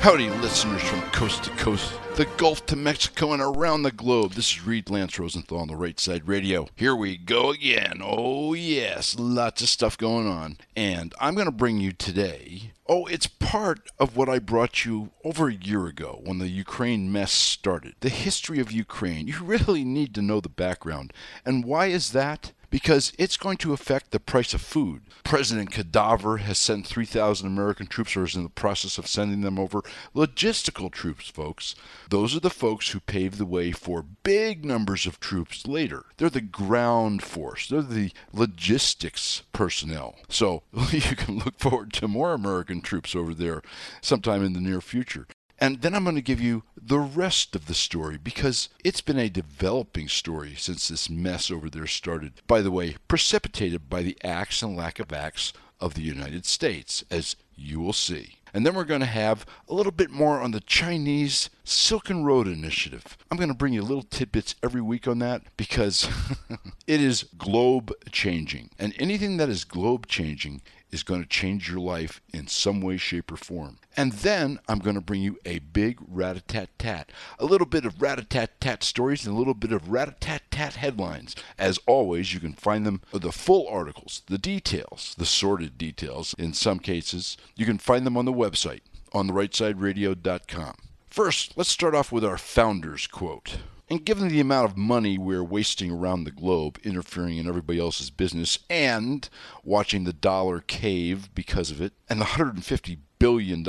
Howdy, listeners from coast to coast, the Gulf to Mexico, and around the globe. This is Reed Lance Rosenthal on the Right Side Radio. Here we go again. Oh, yes, lots of stuff going on. And I'm going to bring you today. Oh, it's part of what I brought you over a year ago when the Ukraine mess started. The history of Ukraine. You really need to know the background. And why is that? Because it's going to affect the price of food. President Cadaver has sent 3,000 American troops or is in the process of sending them over. Logistical troops, folks. Those are the folks who pave the way for big numbers of troops later. They're the ground force, they're the logistics personnel. So you can look forward to more American troops over there sometime in the near future. And then I'm going to give you the rest of the story because it's been a developing story since this mess over there started. By the way, precipitated by the acts and lack of acts of the United States, as you will see. And then we're going to have a little bit more on the Chinese Silken Road Initiative. I'm going to bring you little tidbits every week on that because it is globe changing. And anything that is globe changing is going to change your life in some way, shape, or form. And then I'm going to bring you a big rat a tat tat, a little bit of rat a tat tat stories and a little bit of rat a tat tat headlines. As always, you can find them, the full articles, the details, the sorted details in some cases. You can find them on the website, on therightsideradio.com. First, let's start off with our founder's quote. And given the amount of money we're wasting around the globe interfering in everybody else's business and watching the dollar cave because of it, and the $150 billion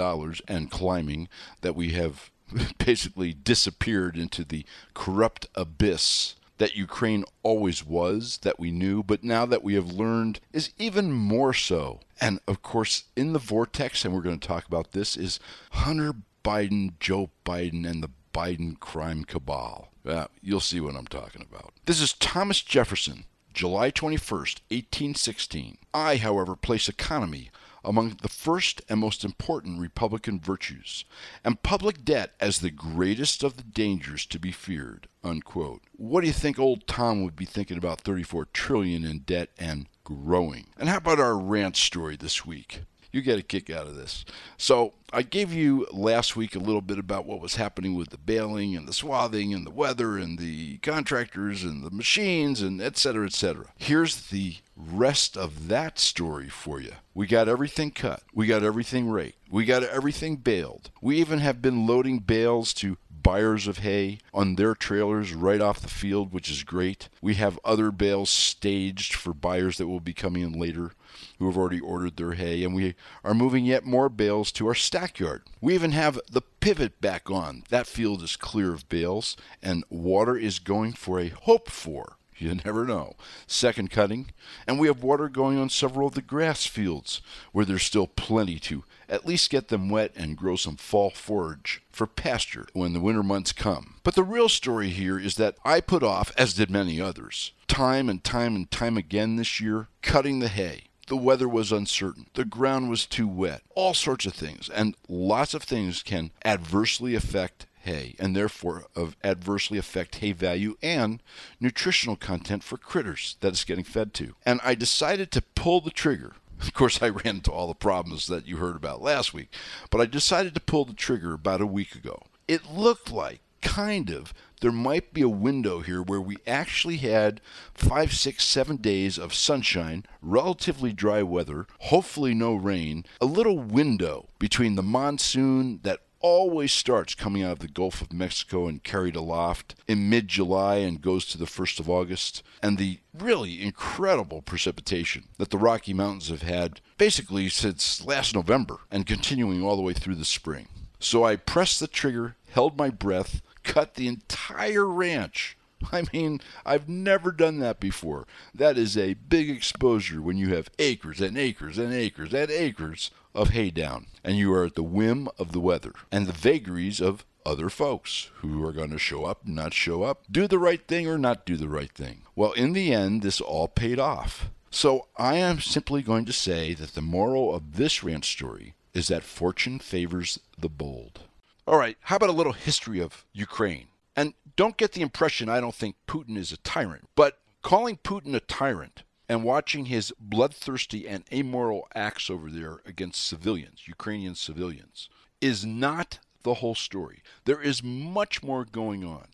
and climbing that we have basically disappeared into the corrupt abyss that Ukraine always was, that we knew, but now that we have learned is even more so. And of course, in the vortex, and we're going to talk about this, is Hunter Biden, Joe Biden, and the Biden crime cabal. Uh, you'll see what I'm talking about. This is Thomas Jefferson, July 21st, 1816. I, however, place economy among the first and most important Republican virtues, and public debt as the greatest of the dangers to be feared. Unquote. What do you think old Tom would be thinking about 34 trillion in debt and growing? And how about our rant story this week? You get a kick out of this. So I gave you last week a little bit about what was happening with the baling and the swathing and the weather and the contractors and the machines and et cetera, et cetera. Here's the rest of that story for you. We got everything cut. We got everything raked. We got everything baled. We even have been loading bales to buyers of hay on their trailers right off the field, which is great. We have other bales staged for buyers that will be coming in later who have already ordered their hay, and we are moving yet more bales to our stackyard. We even have the pivot back on. That field is clear of bales, and water is going for a hope for you never know. Second cutting, and we have water going on several of the grass fields where there's still plenty to at least get them wet and grow some fall forage for pasture when the winter months come. But the real story here is that I put off, as did many others, time and time and time again this year, cutting the hay. The weather was uncertain. The ground was too wet. All sorts of things. And lots of things can adversely affect hay and therefore adversely affect hay value and nutritional content for critters that it's getting fed to. And I decided to pull the trigger. Of course, I ran into all the problems that you heard about last week, but I decided to pull the trigger about a week ago. It looked like, kind of, there might be a window here where we actually had five, six, seven days of sunshine, relatively dry weather, hopefully no rain, a little window between the monsoon that always starts coming out of the Gulf of Mexico and carried aloft in mid July and goes to the 1st of August, and the really incredible precipitation that the Rocky Mountains have had basically since last November and continuing all the way through the spring. So I pressed the trigger, held my breath, cut the entire ranch. I mean, I've never done that before. That is a big exposure when you have acres and acres and acres and acres of hay down, and you are at the whim of the weather and the vagaries of other folks who are going to show up, not show up, do the right thing or not do the right thing. Well, in the end, this all paid off. So I am simply going to say that the moral of this rant story is that fortune favors the bold. All right, how about a little history of Ukraine? And don't get the impression I don't think Putin is a tyrant, but calling Putin a tyrant and watching his bloodthirsty and amoral acts over there against civilians, Ukrainian civilians, is not the whole story. There is much more going on.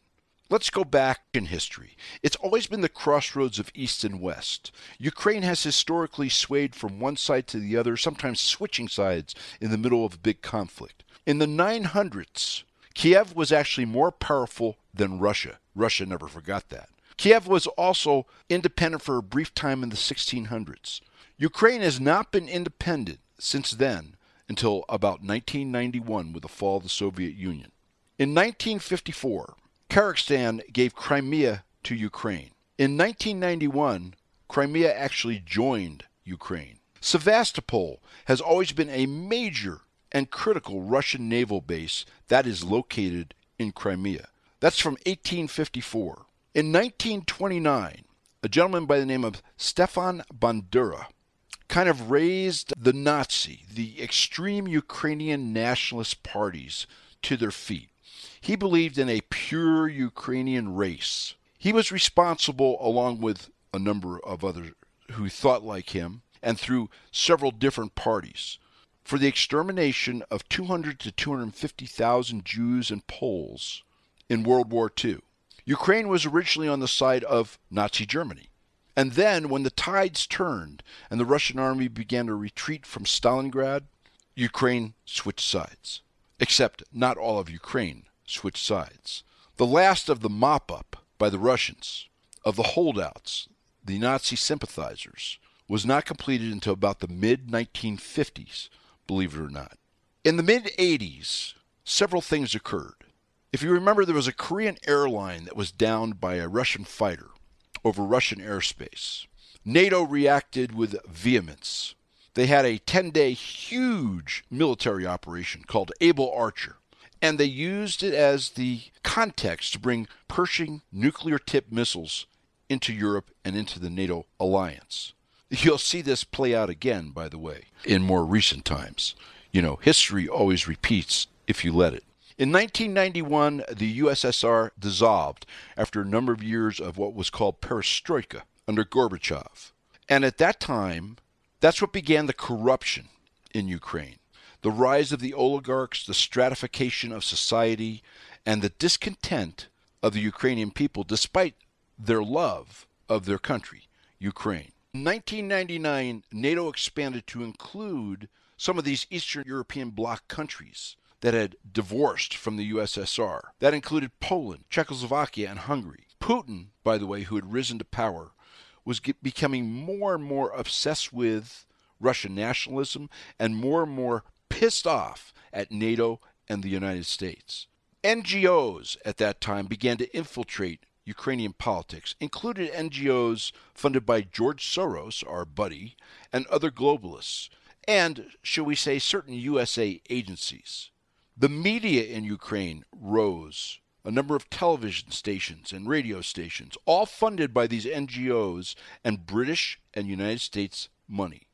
Let's go back in history. It's always been the crossroads of East and West. Ukraine has historically swayed from one side to the other, sometimes switching sides in the middle of a big conflict. In the 900s, Kiev was actually more powerful than Russia. Russia never forgot that. Kiev was also independent for a brief time in the 1600s. Ukraine has not been independent since then until about 1991 with the fall of the Soviet Union. In 1954, Kazakhstan gave Crimea to Ukraine. In 1991, Crimea actually joined Ukraine. Sevastopol has always been a major and critical Russian naval base that is located in Crimea. That's from 1854. In 1929, a gentleman by the name of Stefan Bandera kind of raised the Nazi, the extreme Ukrainian nationalist parties, to their feet. He believed in a pure Ukrainian race. He was responsible, along with a number of others who thought like him, and through several different parties, for the extermination of 200 to 250,000 Jews and Poles in World War II. Ukraine was originally on the side of Nazi Germany. And then, when the tides turned and the Russian army began to retreat from Stalingrad, Ukraine switched sides. Except not all of Ukraine switched sides. The last of the mop up by the Russians of the holdouts, the Nazi sympathizers, was not completed until about the mid 1950s, believe it or not. In the mid 80s, several things occurred. If you remember, there was a Korean airline that was downed by a Russian fighter over Russian airspace. NATO reacted with vehemence. They had a 10 day huge military operation called Able Archer, and they used it as the context to bring Pershing nuclear tipped missiles into Europe and into the NATO alliance. You'll see this play out again, by the way, in more recent times. You know, history always repeats if you let it. In 1991, the USSR dissolved after a number of years of what was called perestroika under Gorbachev. And at that time, that's what began the corruption in Ukraine. The rise of the oligarchs, the stratification of society, and the discontent of the Ukrainian people despite their love of their country, Ukraine. In 1999, NATO expanded to include some of these Eastern European bloc countries that had divorced from the USSR. That included Poland, Czechoslovakia, and Hungary. Putin, by the way, who had risen to power, was becoming more and more obsessed with Russian nationalism and more and more pissed off at NATO and the United States. NGOs at that time began to infiltrate Ukrainian politics, included NGOs funded by George Soros, our buddy, and other globalists, and, shall we say, certain USA agencies. The media in Ukraine rose. A number of television stations and radio stations, all funded by these NGOs and British and United States money.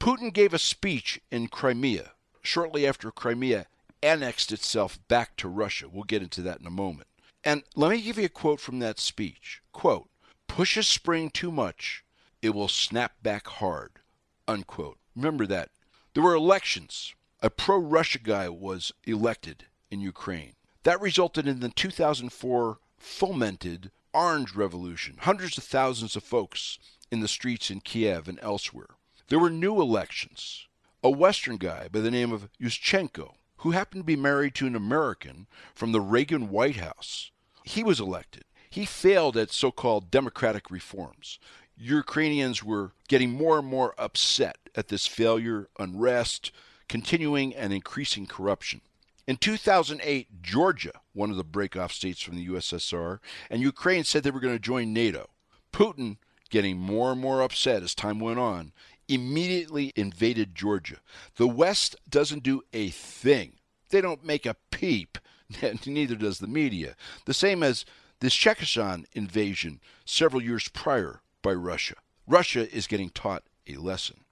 Putin gave a speech in Crimea shortly after Crimea annexed itself back to Russia. We'll get into that in a moment. And let me give you a quote from that speech. Quote, push a spring too much, it will snap back hard. Unquote. Remember that. There were elections a pro Russia guy was elected in Ukraine. That resulted in the 2004 fomented Orange Revolution, hundreds of thousands of folks in the streets in Kiev and elsewhere. There were new elections. A Western guy by the name of Yushchenko, who happened to be married to an American from the Reagan White House, he was elected. He failed at so called democratic reforms. Ukrainians were getting more and more upset at this failure, unrest, continuing and increasing corruption. In 2008, Georgia, one of the breakoff states from the USSR, and Ukraine said they were going to join NATO. Putin, getting more and more upset as time went on, immediately invaded Georgia. The West doesn't do a thing. They don't make a peep Neither does the media. The same as the Chechnya invasion several years prior by Russia. Russia is getting taught a lesson,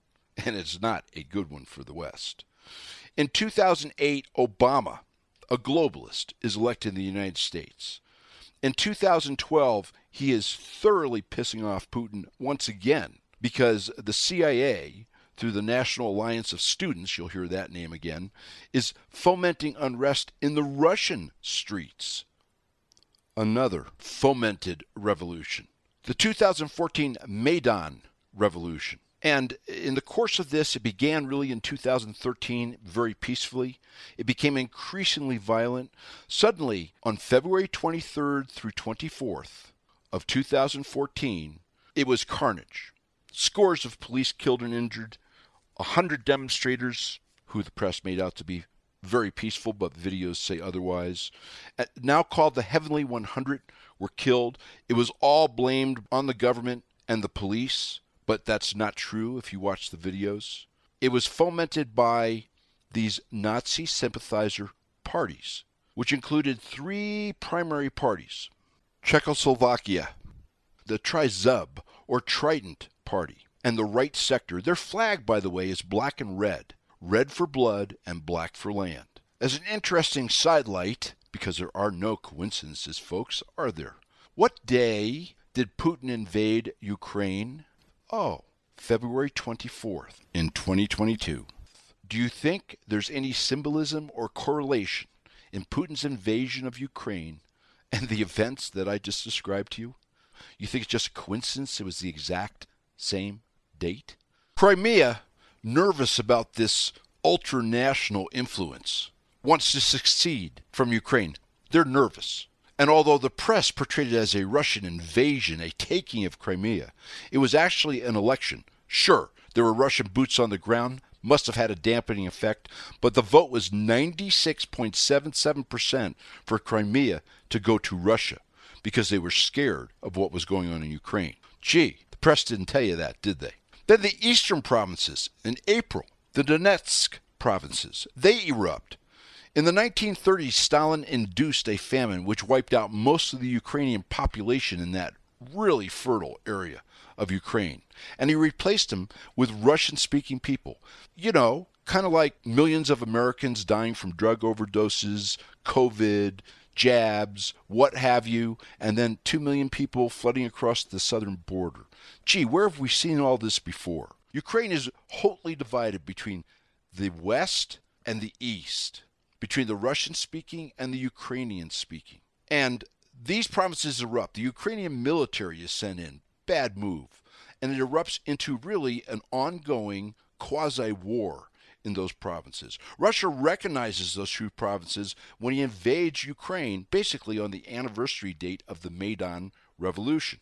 and it's not a good one for the West. In 2008, Obama, a globalist, is elected in the United States. In 2012, he is thoroughly pissing off Putin once again because the CIA, through the National Alliance of Students, you'll hear that name again, is fomenting unrest in the Russian streets. Another fomented revolution. The 2014 Maidan Revolution. And in the course of this, it began really in 2013 very peacefully. It became increasingly violent. Suddenly, on February 23rd through 24th of 2014, it was carnage. Scores of police killed and injured, a hundred demonstrators, who the press made out to be very peaceful, but videos say otherwise, now called the Heavenly 100, were killed. It was all blamed on the government and the police, but that's not true if you watch the videos. It was fomented by these Nazi sympathizer parties, which included three primary parties Czechoslovakia, the Trizub or Trident Party, and the Right Sector. Their flag, by the way, is black and red red for blood and black for land. As an interesting sidelight, because there are no coincidences, folks, are there? What day did Putin invade Ukraine? Oh, February 24th in 2022. Do you think there's any symbolism or correlation in Putin's invasion of Ukraine and the events that I just described to you? You think it's just a coincidence it was the exact same date? Crimea nervous about this ultra national influence, wants to succeed from Ukraine. They're nervous. And although the press portrayed it as a Russian invasion, a taking of Crimea, it was actually an election. Sure, there were Russian boots on the ground, must have had a dampening effect, but the vote was 96.77% for Crimea to go to Russia because they were scared of what was going on in Ukraine. Gee, the press didn't tell you that, did they? Then the eastern provinces in April, the Donetsk provinces, they erupt. In the 1930s, Stalin induced a famine which wiped out most of the Ukrainian population in that really fertile area of Ukraine. And he replaced them with Russian speaking people. You know, kind of like millions of Americans dying from drug overdoses, COVID, jabs, what have you, and then 2 million people flooding across the southern border. Gee, where have we seen all this before? Ukraine is wholly divided between the West and the East, between the Russian speaking and the Ukrainian speaking. And these provinces erupt. The Ukrainian military is sent in. Bad move. And it erupts into really an ongoing quasi war in those provinces. Russia recognizes those two provinces when he invades Ukraine, basically on the anniversary date of the Maidan Revolution.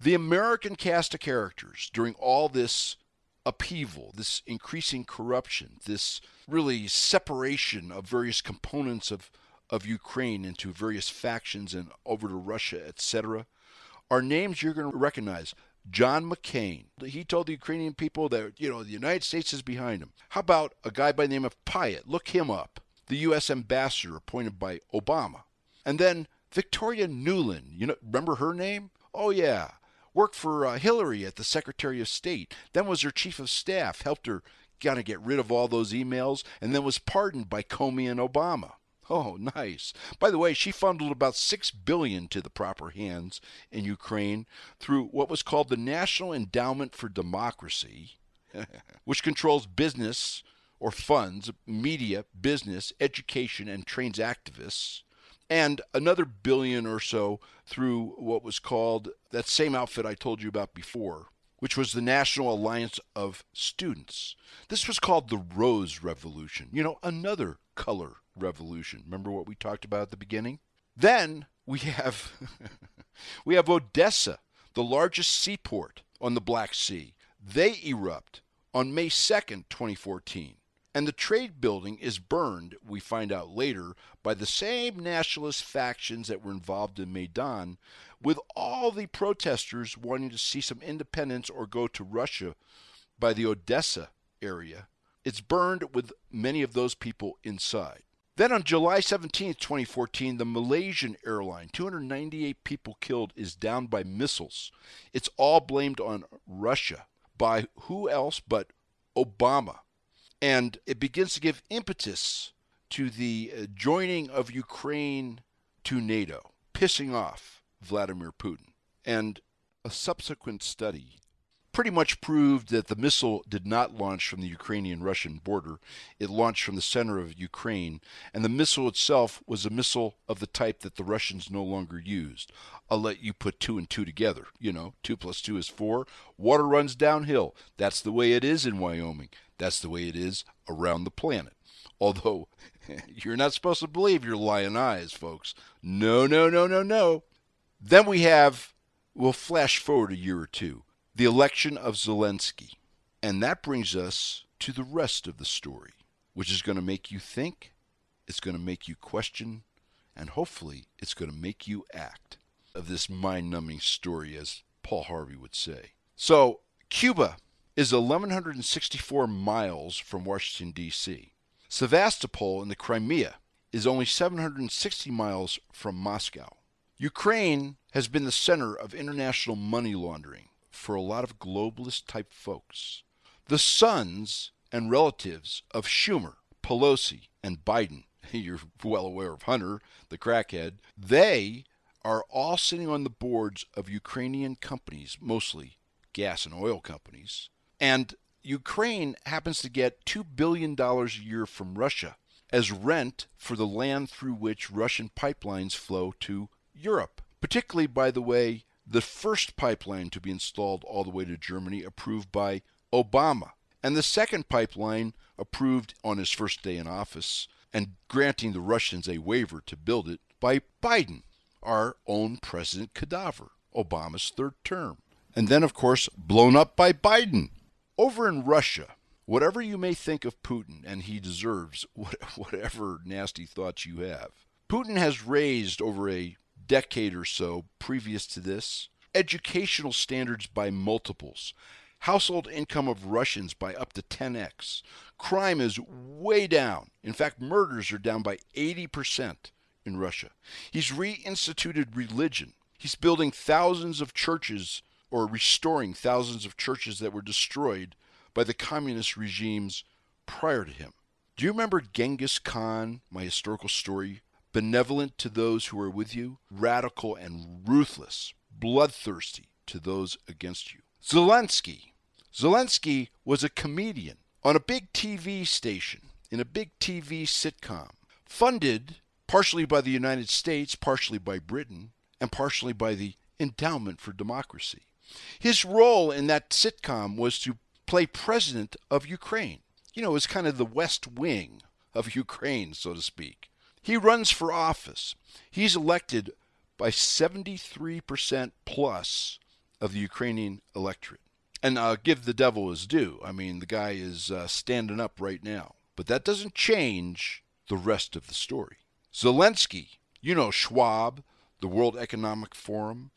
The American cast of characters during all this upheaval, this increasing corruption, this really separation of various components of, of Ukraine into various factions and over to Russia, etc., are names you're going to recognize. John McCain. He told the Ukrainian people that, you know, the United States is behind him. How about a guy by the name of Pyatt? Look him up. The U.S. ambassador appointed by Obama. And then Victoria Nuland. You know, remember her name? Oh, yeah worked for uh, Hillary at the Secretary of State, then was her chief of staff, helped her kind of get rid of all those emails, and then was pardoned by Comey and Obama. Oh, nice. By the way, she funneled about 6 billion to the proper hands in Ukraine through what was called the National Endowment for Democracy, which controls business or funds, media, business, education and trains activists and another billion or so through what was called that same outfit I told you about before, which was the National Alliance of Students. This was called the Rose Revolution, you know, another color revolution. Remember what we talked about at the beginning? Then we have we have Odessa, the largest seaport on the Black Sea. They erupt on May 2nd, 2014. And the trade building is burned, we find out later, by the same nationalist factions that were involved in Maidan, with all the protesters wanting to see some independence or go to Russia by the Odessa area. It's burned with many of those people inside. Then on July 17, 2014, the Malaysian airline, 298 people killed, is downed by missiles. It's all blamed on Russia. By who else but Obama? And it begins to give impetus to the uh, joining of Ukraine to NATO, pissing off Vladimir Putin. And a subsequent study pretty much proved that the missile did not launch from the Ukrainian Russian border. It launched from the center of Ukraine, and the missile itself was a missile of the type that the Russians no longer used. I'll let you put two and two together. You know, two plus two is four. Water runs downhill. That's the way it is in Wyoming. That's the way it is around the planet. Although you're not supposed to believe your lion eyes, folks. No, no, no, no, no. Then we have, we'll flash forward a year or two the election of Zelensky. And that brings us to the rest of the story, which is going to make you think, it's going to make you question, and hopefully it's going to make you act of this mind numbing story, as Paul Harvey would say. So, Cuba is 1,164 miles from Washington, D.C. Sevastopol in the Crimea is only 760 miles from Moscow. Ukraine has been the center of international money laundering for a lot of globalist type folks. The sons and relatives of Schumer, Pelosi, and Biden, you're well aware of Hunter, the crackhead, they are all sitting on the boards of Ukrainian companies, mostly gas and oil companies. And Ukraine happens to get $2 billion a year from Russia as rent for the land through which Russian pipelines flow to Europe. Particularly, by the way, the first pipeline to be installed all the way to Germany, approved by Obama, and the second pipeline approved on his first day in office and granting the Russians a waiver to build it by Biden, our own President cadaver, Obama's third term. And then, of course, blown up by Biden. Over in Russia, whatever you may think of Putin, and he deserves whatever nasty thoughts you have, Putin has raised over a decade or so previous to this, educational standards by multiples, household income of Russians by up to 10x. Crime is way down. In fact, murders are down by 80% in Russia. He's reinstituted religion. He's building thousands of churches or restoring thousands of churches that were destroyed by the communist regimes prior to him. Do you remember Genghis Khan, my historical story benevolent to those who are with you, radical and ruthless, bloodthirsty to those against you. Zelensky. Zelensky was a comedian on a big TV station in a big TV sitcom, funded partially by the United States, partially by Britain, and partially by the Endowment for Democracy. His role in that sitcom was to play president of Ukraine. You know, it was kind of the West Wing of Ukraine, so to speak. He runs for office. He's elected by 73% plus of the Ukrainian electorate. And uh, give the devil his due. I mean, the guy is uh, standing up right now. But that doesn't change the rest of the story. Zelensky, you know Schwab, the World Economic Forum,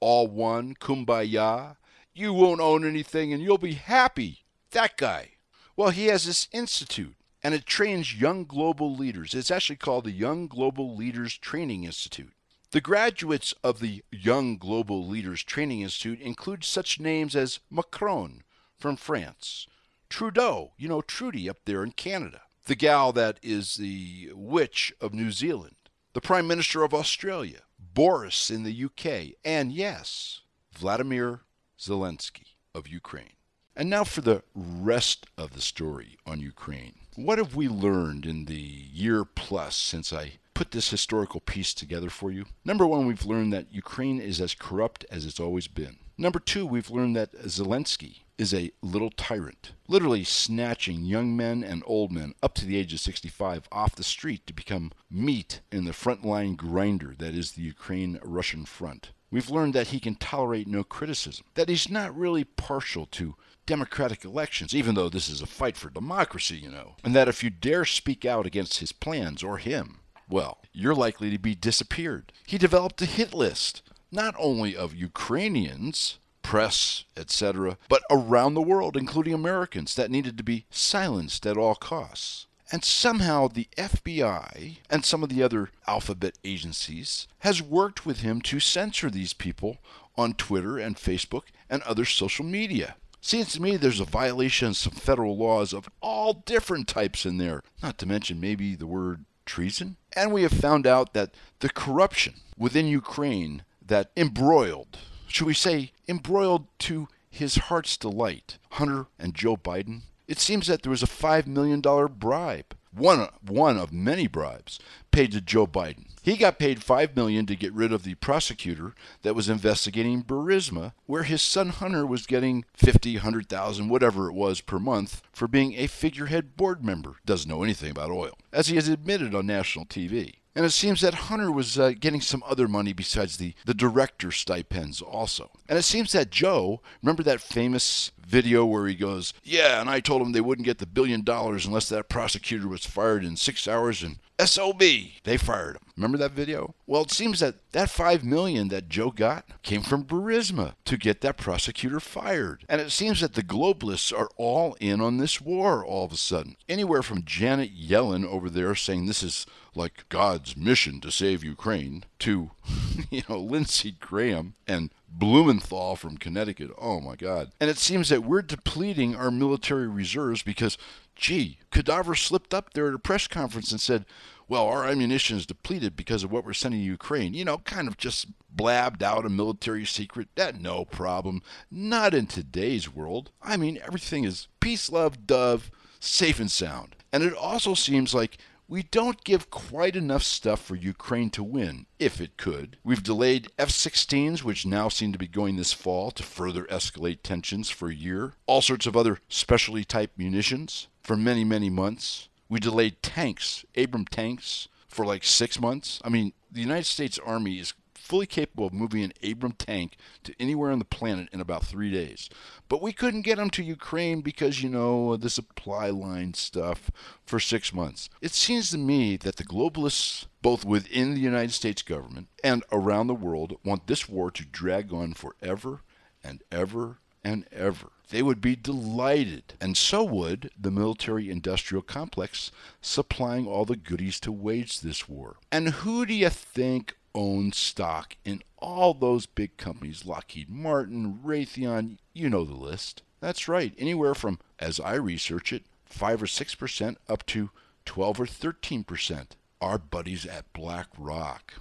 all one, kumbaya. You won't own anything and you'll be happy. That guy. Well, he has this institute and it trains young global leaders. It's actually called the Young Global Leaders Training Institute. The graduates of the Young Global Leaders Training Institute include such names as Macron from France, Trudeau, you know, Trudy up there in Canada, the gal that is the witch of New Zealand, the Prime Minister of Australia, Boris in the UK, and yes, Vladimir Zelensky of Ukraine. And now for the rest of the story on Ukraine. What have we learned in the year plus since I put this historical piece together for you? Number one, we've learned that Ukraine is as corrupt as it's always been. Number two, we've learned that Zelensky is a little tyrant, literally snatching young men and old men up to the age of 65 off the street to become meat in the frontline grinder that is the Ukraine Russian front. We've learned that he can tolerate no criticism, that he's not really partial to democratic elections, even though this is a fight for democracy, you know, and that if you dare speak out against his plans or him, well, you're likely to be disappeared. He developed a hit list, not only of Ukrainians, press, etc., but around the world, including Americans, that needed to be silenced at all costs. And somehow the FBI and some of the other alphabet agencies has worked with him to censor these people on Twitter and Facebook and other social media. Seems to me there's a violation of some federal laws of all different types in there, not to mention maybe the word treason. And we have found out that the corruption within Ukraine that embroiled, should we say, embroiled to his heart's delight, Hunter and Joe Biden, it seems that there was a $5 million bribe, one, one of many bribes, paid to Joe Biden. He got paid 5 million to get rid of the prosecutor that was investigating Burisma, where his son Hunter was getting 50, 100,000, whatever it was per month for being a figurehead board member. Doesn't know anything about oil, as he has admitted on national TV. And it seems that Hunter was uh, getting some other money besides the, the director stipends also. And it seems that Joe, remember that famous video where he goes, Yeah, and I told him they wouldn't get the billion dollars unless that prosecutor was fired in six hours, and SOB, they fired him. Remember that video? Well, it seems that that five million that Joe got came from Burisma to get that prosecutor fired. And it seems that the globalists are all in on this war all of a sudden. Anywhere from Janet Yellen over there saying this is like God's mission to save Ukraine to, you know, Lindsey Graham and Blumenthal from Connecticut. Oh my God. And it seems that we're depleting our military reserves because, gee, Cadaver slipped up there at a press conference and said, well, our ammunition is depleted because of what we're sending to Ukraine. You know, kind of just blabbed out a military secret. That no problem. Not in today's world. I mean, everything is peace, love, dove, safe and sound. And it also seems like we don't give quite enough stuff for Ukraine to win, if it could. We've delayed F 16s, which now seem to be going this fall to further escalate tensions for a year. All sorts of other specialty type munitions for many, many months. We delayed tanks, Abram tanks, for like six months. I mean, the United States Army is fully capable of moving an Abram tank to anywhere on the planet in about three days. But we couldn't get them to Ukraine because, you know, the supply line stuff for six months. It seems to me that the globalists, both within the United States government and around the world, want this war to drag on forever and ever and ever. They would be delighted, and so would the military industrial complex supplying all the goodies to wage this war. And who do you think owns stock in all those big companies Lockheed Martin, Raytheon, you know the list. That's right, anywhere from, as I research it, 5 or 6% up to 12 or 13%. Our buddies at BlackRock.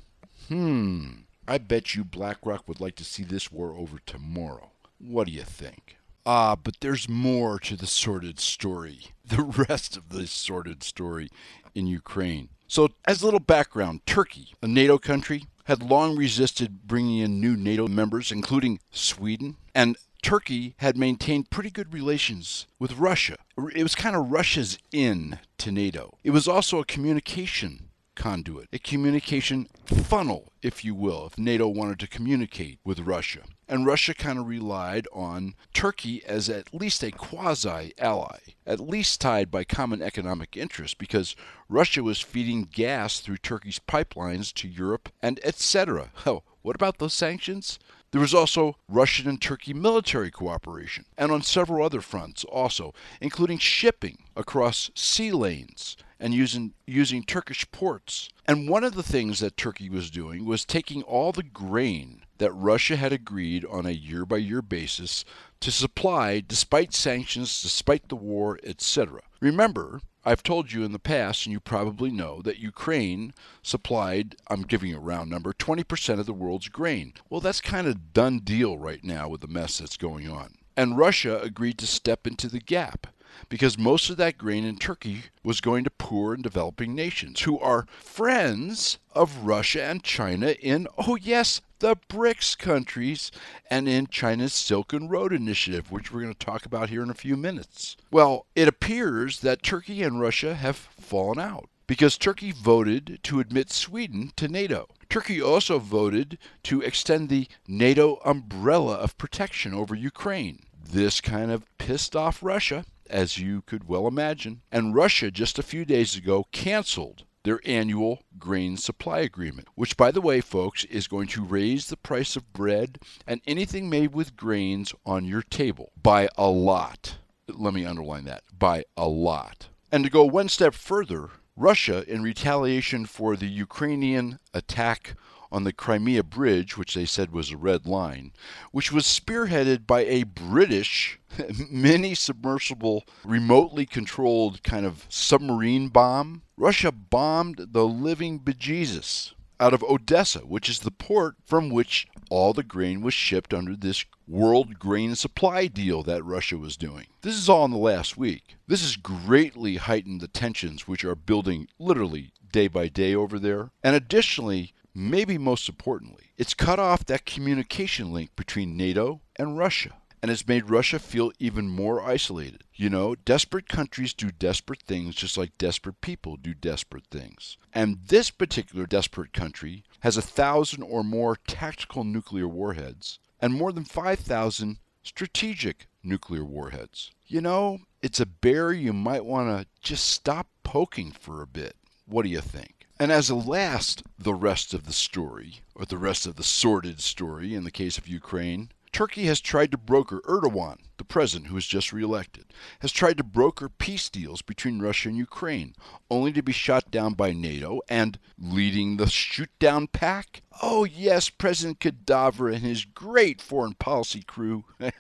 Hmm, I bet you BlackRock would like to see this war over tomorrow. What do you think? Ah, but there's more to the sordid story. The rest of this sordid story in Ukraine. So, as a little background, Turkey, a NATO country, had long resisted bringing in new NATO members, including Sweden, and Turkey had maintained pretty good relations with Russia. It was kind of Russia's in to NATO. It was also a communication conduit, a communication funnel, if you will, if NATO wanted to communicate with Russia. And Russia kind of relied on Turkey as at least a quasi ally, at least tied by common economic interest, because Russia was feeding gas through Turkey's pipelines to Europe and etc. Oh, what about those sanctions? There was also Russian and Turkey military cooperation, and on several other fronts also, including shipping across sea lanes and using, using Turkish ports. And one of the things that Turkey was doing was taking all the grain that Russia had agreed on a year by year basis to supply despite sanctions, despite the war, etc. Remember, I've told you in the past, and you probably know, that Ukraine supplied, I'm giving a round number, 20% of the world's grain. Well, that's kind of done deal right now with the mess that's going on. And Russia agreed to step into the gap because most of that grain in Turkey was going to poor and developing nations who are friends of Russia and China in, oh yes, the BRICS countries and in China's Silken Road Initiative, which we're going to talk about here in a few minutes. Well, it appears that Turkey and Russia have fallen out because Turkey voted to admit Sweden to NATO. Turkey also voted to extend the NATO umbrella of protection over Ukraine. This kind of pissed off Russia, as you could well imagine, and Russia just a few days ago canceled their annual grain supply agreement, which, by the way, folks, is going to raise the price of bread and anything made with grains on your table by a lot. Let me underline that by a lot. And to go one step further, Russia, in retaliation for the Ukrainian attack on the Crimea Bridge, which they said was a red line, which was spearheaded by a British mini submersible, remotely controlled kind of submarine bomb. Russia bombed the living bejesus out of Odessa, which is the port from which all the grain was shipped under this world grain supply deal that Russia was doing. This is all in the last week. This has greatly heightened the tensions which are building literally day by day over there. And additionally, maybe most importantly, it's cut off that communication link between NATO and Russia and has made Russia feel even more isolated. You know, desperate countries do desperate things just like desperate people do desperate things. And this particular desperate country has a thousand or more tactical nuclear warheads and more than 5,000 strategic nuclear warheads. You know, it's a bear you might want to just stop poking for a bit. What do you think? And as a last, the rest of the story, or the rest of the sordid story in the case of Ukraine, Turkey has tried to broker Erdogan, the president who was just reelected, has tried to broker peace deals between Russia and Ukraine, only to be shot down by NATO and leading the shoot down pack. Oh, yes, President Cadaver and his great foreign policy crew,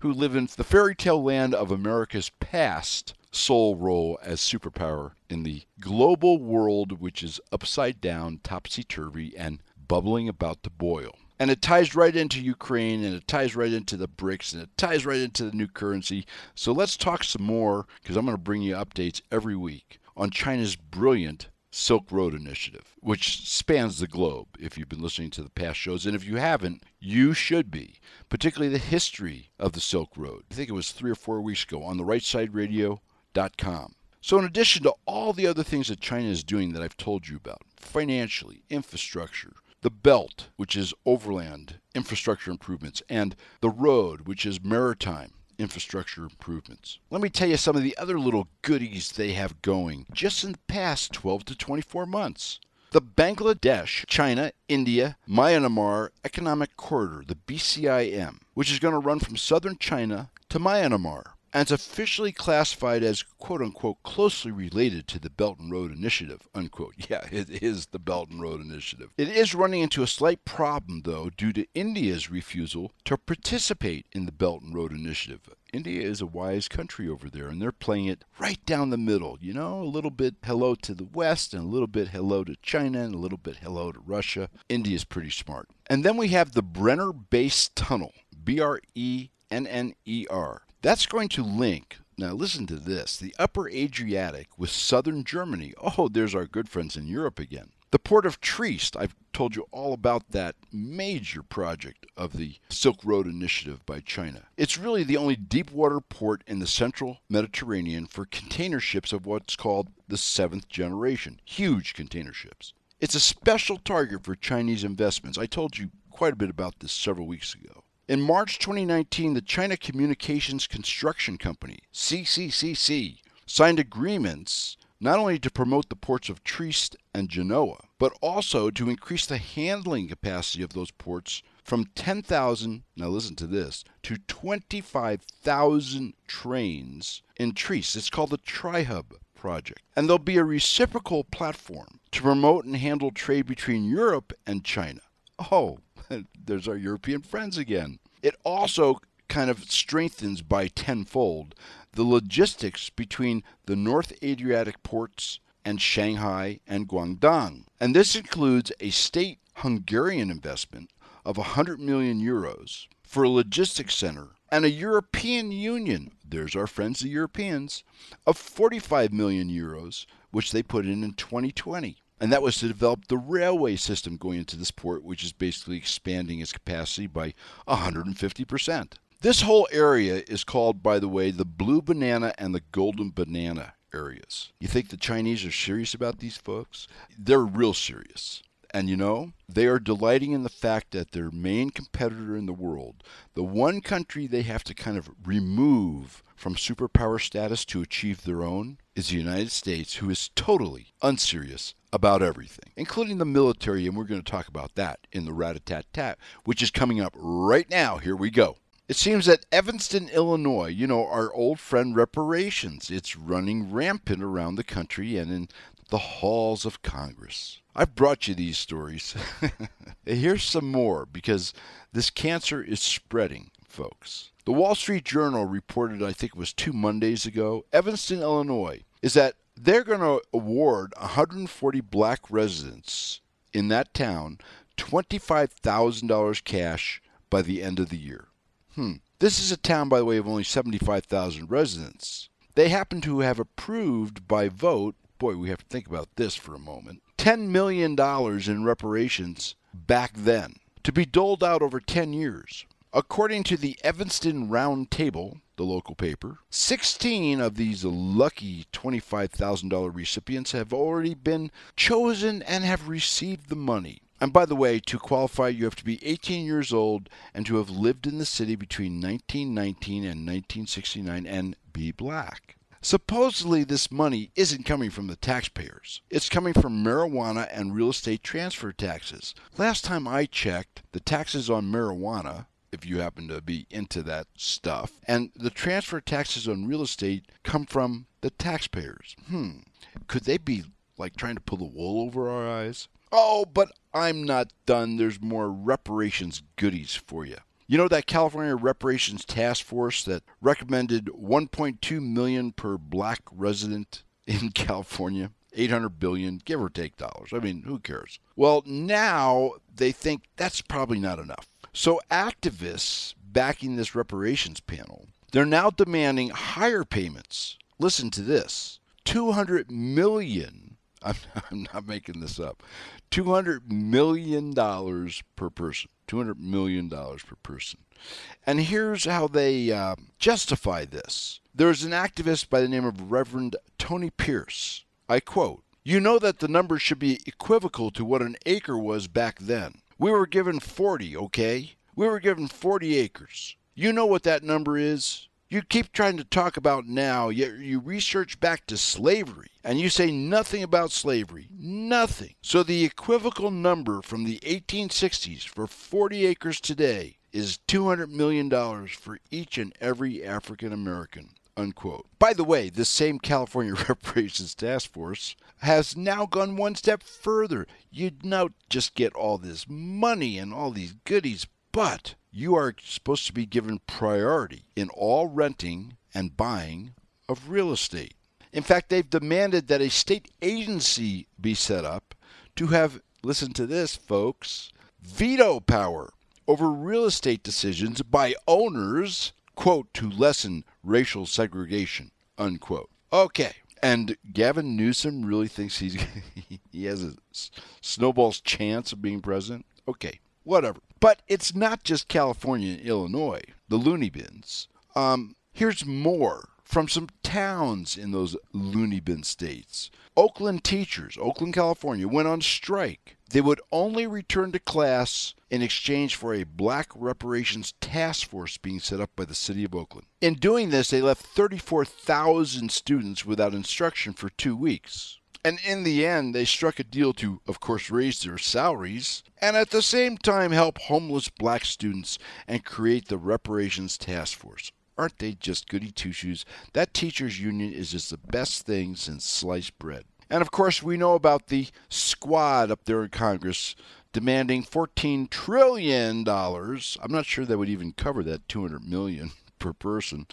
who live in the fairy tale land of America's past sole role as superpower in the global world, which is upside down, topsy turvy, and bubbling about to boil. And it ties right into Ukraine and it ties right into the BRICS and it ties right into the new currency. So let's talk some more because I'm going to bring you updates every week on China's brilliant Silk Road Initiative, which spans the globe if you've been listening to the past shows. And if you haven't, you should be, particularly the history of the Silk Road. I think it was three or four weeks ago on the rightsideradio.com. So, in addition to all the other things that China is doing that I've told you about, financially, infrastructure, the belt, which is overland infrastructure improvements, and the road, which is maritime infrastructure improvements. Let me tell you some of the other little goodies they have going just in the past 12 to 24 months. The Bangladesh, China, India, Myanmar Economic Corridor, the BCIM, which is going to run from southern China to Myanmar and it's officially classified as quote unquote closely related to the Belt and Road Initiative, unquote. Yeah, it is the Belt and Road Initiative. It is running into a slight problem, though, due to India's refusal to participate in the Belt and Road Initiative. India is a wise country over there, and they're playing it right down the middle. You know, a little bit hello to the West, and a little bit hello to China, and a little bit hello to Russia. India's pretty smart. And then we have the Brenner Base Tunnel, B R E N N E R. That's going to link, now listen to this, the upper Adriatic with southern Germany. Oh, there's our good friends in Europe again. The port of Trieste, I've told you all about that major project of the Silk Road Initiative by China. It's really the only deep water port in the central Mediterranean for container ships of what's called the seventh generation, huge container ships. It's a special target for Chinese investments. I told you quite a bit about this several weeks ago. In March 2019, the China Communications Construction Company, CCCC, signed agreements not only to promote the ports of Trieste and Genoa, but also to increase the handling capacity of those ports from 10,000, now listen to this, to 25,000 trains in Trieste. It's called the TriHub project. And there'll be a reciprocal platform to promote and handle trade between Europe and China. Oh, there's our European friends again. It also kind of strengthens by tenfold the logistics between the North Adriatic ports and Shanghai and Guangdong. And this includes a state Hungarian investment of 100 million euros for a logistics center and a European Union, there's our friends the Europeans, of 45 million euros, which they put in in 2020 and that was to develop the railway system going into this port, which is basically expanding its capacity by 150%. This whole area is called, by the way, the Blue Banana and the Golden Banana areas. You think the Chinese are serious about these folks? They're real serious. And you know, they are delighting in the fact that their main competitor in the world, the one country they have to kind of remove from superpower status to achieve their own, is the United States, who is totally unserious about everything, including the military, and we're going to talk about that in the rat a tat tat, which is coming up right now. Here we go. It seems that Evanston, Illinois, you know, our old friend reparations, it's running rampant around the country and in the halls of Congress. I've brought you these stories. Here's some more because this cancer is spreading, folks. The Wall Street Journal reported, I think it was two Mondays ago, Evanston, Illinois, is that they're going to award 140 black residents in that town $25,000 cash by the end of the year. Hmm. This is a town, by the way, of only 75,000 residents. They happen to have approved by vote, boy, we have to think about this for a moment, $10 million in reparations back then to be doled out over 10 years. According to the Evanston Round Table, the local paper, 16 of these lucky $25,000 recipients have already been chosen and have received the money. And by the way, to qualify, you have to be 18 years old and to have lived in the city between 1919 and 1969 and be black. Supposedly, this money isn't coming from the taxpayers. It's coming from marijuana and real estate transfer taxes. Last time I checked, the taxes on marijuana, if you happen to be into that stuff, and the transfer taxes on real estate come from the taxpayers. Hmm. Could they be like trying to pull the wool over our eyes? Oh, but I'm not done. There's more reparations goodies for you. You know that California Reparations Task Force that recommended 1.2 million per black resident in California? 800 billion, give or take dollars. I mean, who cares? Well, now they think that's probably not enough. So activists backing this reparations panel, they're now demanding higher payments. Listen to this. 200 million I'm, not making this up. $200 million per person. $200 million per person. And here's how they uh, justify this. There's an activist by the name of Reverend Tony Pierce. I quote, You know that the number should be equivocal to what an acre was back then. We were given 40, okay? We were given 40 acres. You know what that number is? You keep trying to talk about now, yet you research back to slavery, and you say nothing about slavery. Nothing. So the equivocal number from the 1860s for 40 acres today is $200 million for each and every African American. Unquote. By the way, this same California Reparations Task Force has now gone one step further. You'd now just get all this money and all these goodies, but you are supposed to be given priority in all renting and buying of real estate. In fact, they've demanded that a state agency be set up to have, listen to this, folks, veto power over real estate decisions by owners, quote, to lessen racial segregation, unquote. Okay. And Gavin Newsom really thinks he's he has a snowball's chance of being president? Okay, whatever. But it's not just California and Illinois, the loony bins. Um, here's more from some towns in those loony bin states. Oakland teachers, Oakland, California, went on strike. They would only return to class in exchange for a black reparations task force being set up by the city of Oakland. In doing this, they left 34,000 students without instruction for two weeks. And in the end, they struck a deal to, of course, raise their salaries and at the same time help homeless black students and create the Reparations Task Force. Aren't they just goody two shoes? That teachers' union is just the best thing since sliced bread. And of course, we know about the squad up there in Congress demanding $14 trillion. I'm not sure that would even cover that 200 million per person.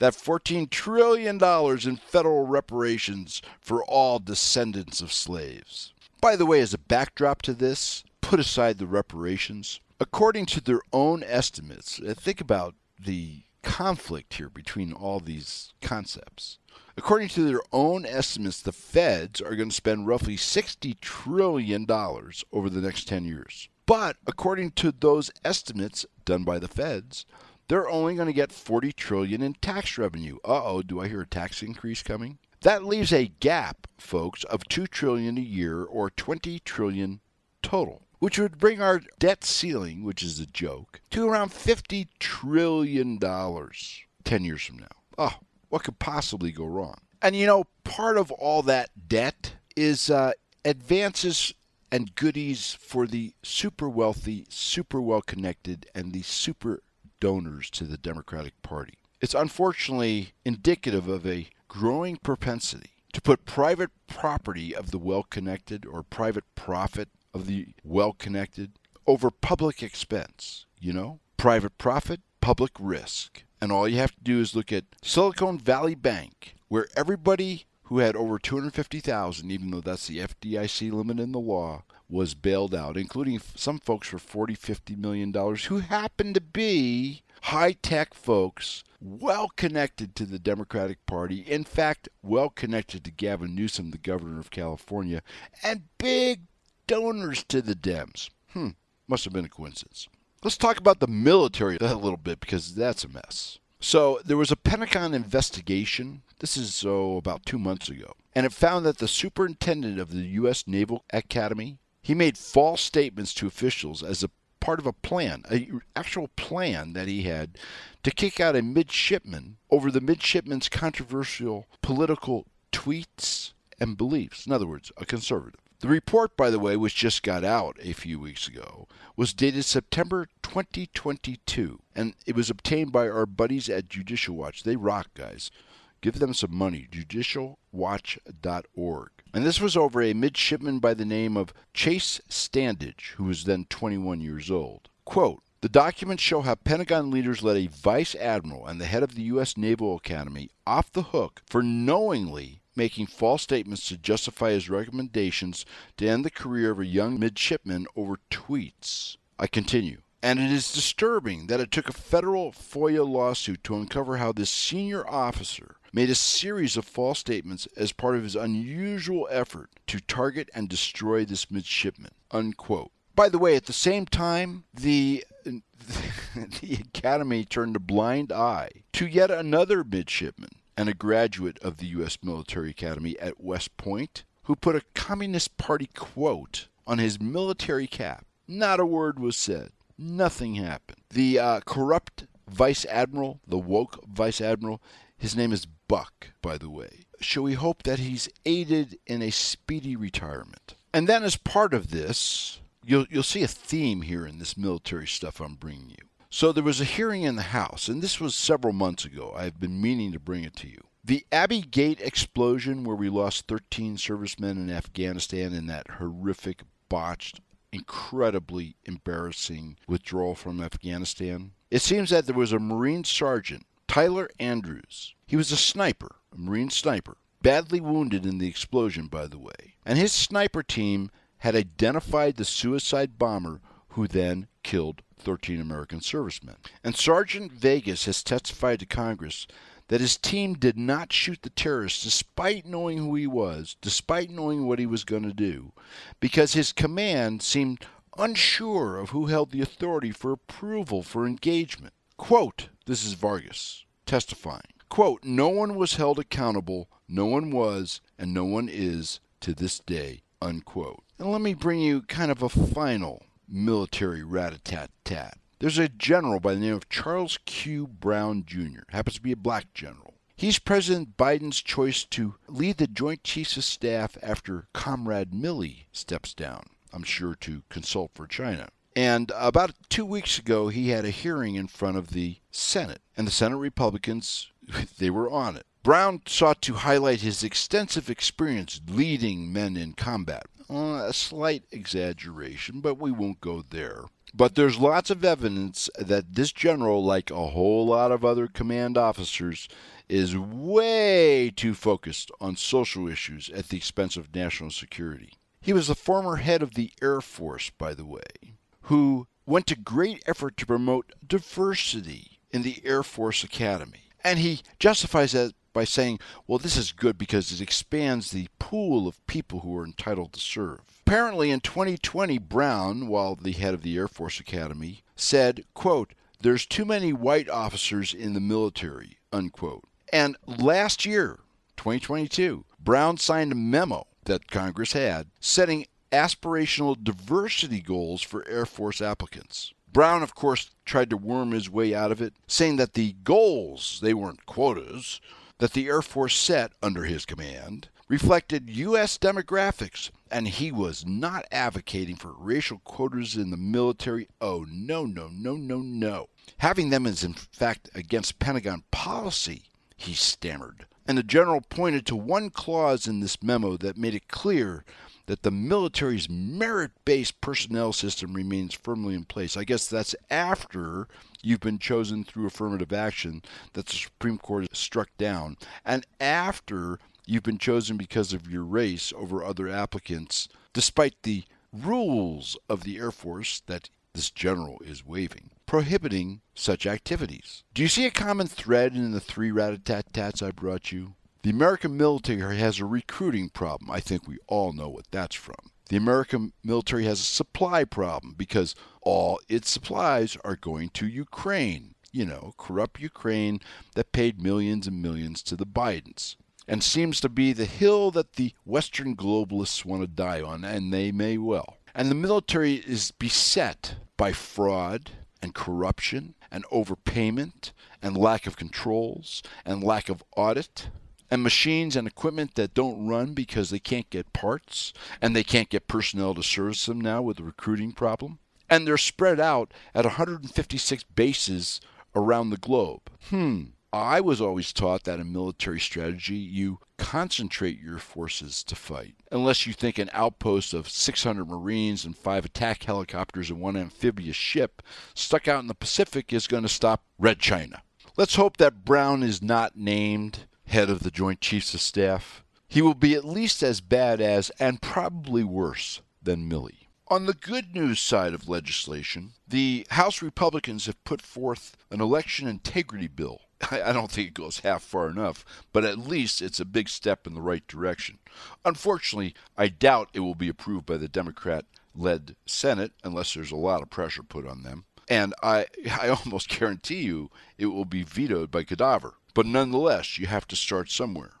That $14 trillion in federal reparations for all descendants of slaves. By the way, as a backdrop to this, put aside the reparations. According to their own estimates, uh, think about the conflict here between all these concepts. According to their own estimates, the feds are going to spend roughly $60 trillion over the next 10 years. But according to those estimates done by the feds, they're only going to get 40 trillion in tax revenue. Uh-oh, do I hear a tax increase coming? That leaves a gap, folks, of 2 trillion a year or 20 trillion total, which would bring our debt ceiling, which is a joke, to around 50 trillion dollars 10 years from now. Oh, what could possibly go wrong? And you know, part of all that debt is uh, advances and goodies for the super wealthy, super well connected, and the super donors to the Democratic Party. It's unfortunately indicative of a growing propensity to put private property of the well connected or private profit of the well connected over public expense. You know, private profit, public risk. And all you have to do is look at Silicon Valley Bank, where everybody who had over 250,000, even though that's the FDIC limit in the law, was bailed out, including some folks for 40, 50 million dollars who happened to be high-tech folks well connected to the Democratic Party, in fact, well connected to Gavin Newsom, the governor of California, and big donors to the Dems. Hmm, must have been a coincidence. Let's talk about the military a little bit because that's a mess. So, there was a Pentagon investigation. This is oh, about two months ago. And it found that the superintendent of the U.S. Naval Academy, he made false statements to officials as a part of a plan, an actual plan that he had to kick out a midshipman over the midshipman's controversial political tweets and beliefs. In other words, a conservative. The report, by the way, which just got out a few weeks ago, was dated September 2022, and it was obtained by our buddies at Judicial Watch. They rock, guys. Give them some money. JudicialWatch.org. And this was over a midshipman by the name of Chase Standage, who was then 21 years old. Quote, the documents show how Pentagon leaders let a vice admiral and the head of the U.S. Naval Academy off the hook for knowingly making false statements to justify his recommendations to end the career of a young midshipman over tweets. I continue. And it is disturbing that it took a federal FOIA lawsuit to uncover how this senior officer made a series of false statements as part of his unusual effort to target and destroy this midshipman. Unquote. By the way, at the same time, the the Academy turned a blind eye to yet another midshipman and a graduate of the U.S. Military Academy at West Point, who put a Communist Party quote on his military cap. Not a word was said. Nothing happened. The uh, corrupt vice admiral, the woke vice admiral, his name is Buck, by the way. Shall we hope that he's aided in a speedy retirement? And then, as part of this, you'll, you'll see a theme here in this military stuff I'm bringing you. So there was a hearing in the House, and this was several months ago. I've been meaning to bring it to you. The Abbey Gate explosion, where we lost 13 servicemen in Afghanistan in that horrific, botched, incredibly embarrassing withdrawal from Afghanistan. It seems that there was a Marine sergeant, Tyler Andrews. He was a sniper, a Marine sniper, badly wounded in the explosion, by the way. And his sniper team had identified the suicide bomber who then killed 13 American servicemen. And Sergeant Vargas has testified to Congress that his team did not shoot the terrorist despite knowing who he was, despite knowing what he was going to do, because his command seemed unsure of who held the authority for approval for engagement. Quote, this is Vargas testifying. Quote, no one was held accountable, no one was, and no one is to this day, unquote. And let me bring you kind of a final military rat-a-tat-tat. There's a general by the name of Charles Q. Brown Jr., happens to be a black general. He's President Biden's choice to lead the Joint Chiefs of Staff after Comrade Milley steps down, I'm sure to consult for China. And about two weeks ago, he had a hearing in front of the Senate, and the Senate Republicans, they were on it. Brown sought to highlight his extensive experience leading men in combat. Uh, a slight exaggeration, but we won't go there. But there's lots of evidence that this general, like a whole lot of other command officers, is way too focused on social issues at the expense of national security. He was the former head of the Air Force, by the way, who went to great effort to promote diversity in the Air Force Academy. And he justifies that by saying, well, this is good because it expands the pool of people who are entitled to serve. Apparently, in 2020, Brown, while the head of the Air Force Academy, said, quote, there's too many white officers in the military, unquote. And last year, 2022, Brown signed a memo that Congress had setting aspirational diversity goals for Air Force applicants. Brown, of course, tried to worm his way out of it, saying that the goals, they weren't quotas, that the Air Force set under his command reflected U.S. demographics, and he was not advocating for racial quotas in the military. Oh, no, no, no, no, no. Having them is, in fact, against Pentagon policy, he stammered. And the general pointed to one clause in this memo that made it clear that the military's merit based personnel system remains firmly in place. I guess that's after you've been chosen through affirmative action that the Supreme Court struck down, and after you've been chosen because of your race over other applicants, despite the rules of the Air Force that this general is waiving, prohibiting such activities. Do you see a common thread in the three rat-a-tat-tats I brought you? The American military has a recruiting problem. I think we all know what that's from. The American military has a supply problem because all its supplies are going to Ukraine. You know, corrupt Ukraine that paid millions and millions to the Bidens. And seems to be the hill that the Western globalists want to die on, and they may well. And the military is beset by fraud and corruption and overpayment and lack of controls and lack of audit and machines and equipment that don't run because they can't get parts and they can't get personnel to service them now with the recruiting problem. And they're spread out at 156 bases around the globe. Hmm. I was always taught that in military strategy, you concentrate your forces to fight. Unless you think an outpost of 600 Marines and five attack helicopters and one amphibious ship stuck out in the Pacific is going to stop Red China. Let's hope that Brown is not named head of the Joint Chiefs of Staff. He will be at least as bad as, and probably worse than Milley. On the good news side of legislation, the House Republicans have put forth an election integrity bill. I don't think it goes half far enough, but at least it's a big step in the right direction. Unfortunately, I doubt it will be approved by the Democrat led Senate unless there's a lot of pressure put on them. And I, I almost guarantee you it will be vetoed by Cadaver. But nonetheless, you have to start somewhere.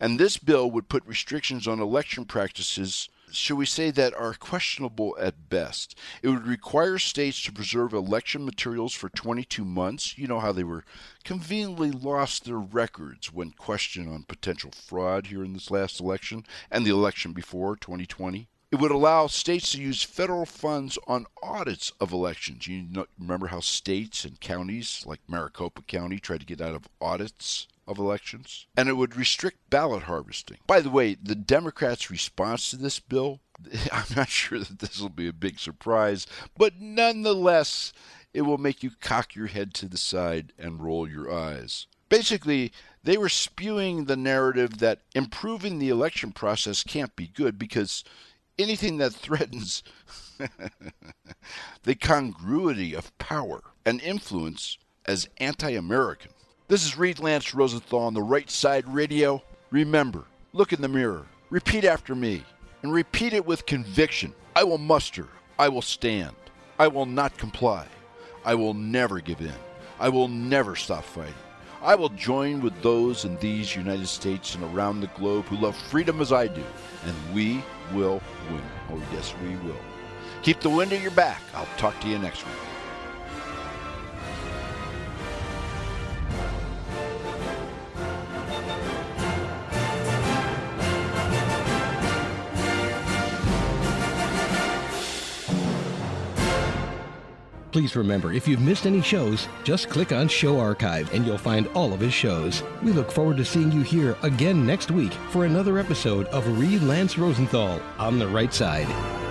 And this bill would put restrictions on election practices, should we say, that are questionable at best. It would require states to preserve election materials for 22 months. You know how they were conveniently lost their records when questioned on potential fraud here in this last election and the election before 2020. It would allow states to use federal funds on audits of elections. You know, remember how states and counties, like Maricopa County, tried to get out of audits of elections? And it would restrict ballot harvesting. By the way, the Democrats' response to this bill, I'm not sure that this will be a big surprise, but nonetheless, it will make you cock your head to the side and roll your eyes. Basically, they were spewing the narrative that improving the election process can't be good because anything that threatens the congruity of power and influence as anti American. This is Reed Lance Rosenthal on the Right Side Radio. Remember, look in the mirror, repeat after me, and repeat it with conviction. I will muster, I will stand, I will not comply, I will never give in, I will never stop fighting. I will join with those in these United States and around the globe who love freedom as I do, and we will win. Oh, yes, we will. Keep the wind at your back. I'll talk to you next week. Please remember, if you've missed any shows, just click on Show Archive and you'll find all of his shows. We look forward to seeing you here again next week for another episode of Reed Lance Rosenthal on the right side.